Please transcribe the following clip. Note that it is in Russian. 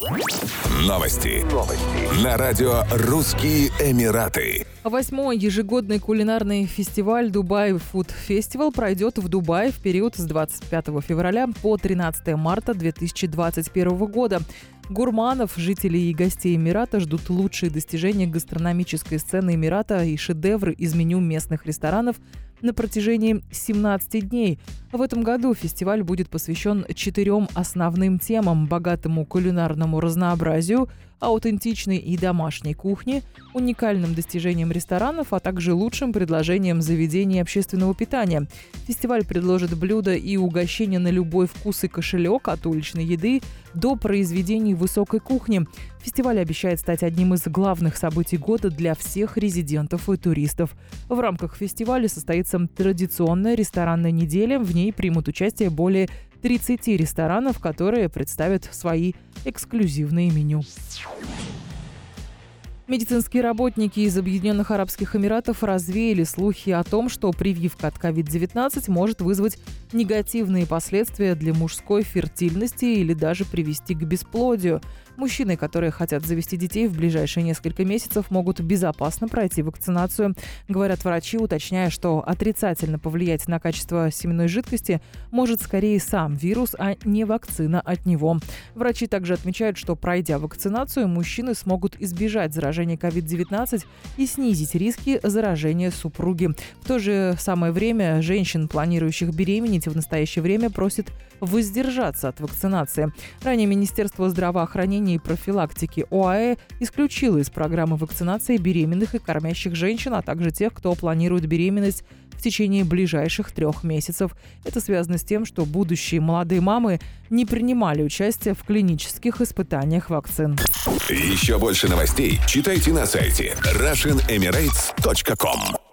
Новости. Новости. На радио «Русские Эмираты». Восьмой ежегодный кулинарный фестиваль «Дубай Food Festival пройдет в Дубае в период с 25 февраля по 13 марта 2021 года. Гурманов, жителей и гостей Эмирата ждут лучшие достижения гастрономической сцены Эмирата и шедевры из меню местных ресторанов на протяжении 17 дней. В этом году фестиваль будет посвящен четырем основным темам – богатому кулинарному разнообразию, аутентичной и домашней кухне, уникальным достижениям ресторанов, а также лучшим предложениям заведений общественного питания. Фестиваль предложит блюда и угощения на любой вкус и кошелек, от уличной еды до произведений высокой кухни. Фестиваль обещает стать одним из главных событий года для всех резидентов и туристов. В рамках фестиваля состоится традиционная ресторанная неделя. В ней примут участие более 30 ресторанов, которые представят свои эксклюзивные меню. Медицинские работники из Объединенных Арабских Эмиратов развеяли слухи о том, что прививка от COVID-19 может вызвать негативные последствия для мужской фертильности или даже привести к бесплодию. Мужчины, которые хотят завести детей в ближайшие несколько месяцев, могут безопасно пройти вакцинацию, говорят врачи, уточняя, что отрицательно повлиять на качество семенной жидкости может скорее сам вирус, а не вакцина от него. Врачи также отмечают, что пройдя вакцинацию, мужчины смогут избежать заражения COVID-19 и снизить риски заражения супруги. В то же самое время женщин, планирующих беременеть, в настоящее время просят воздержаться от вакцинации. Ранее Министерство здравоохранения и профилактики ОАЭ исключило из программы вакцинации беременных и кормящих женщин, а также тех, кто планирует беременность в течение ближайших трех месяцев. Это связано с тем, что будущие молодые мамы не принимали участие в клинических испытаниях вакцин. Еще больше новостей читайте на сайте RussianEmirates.com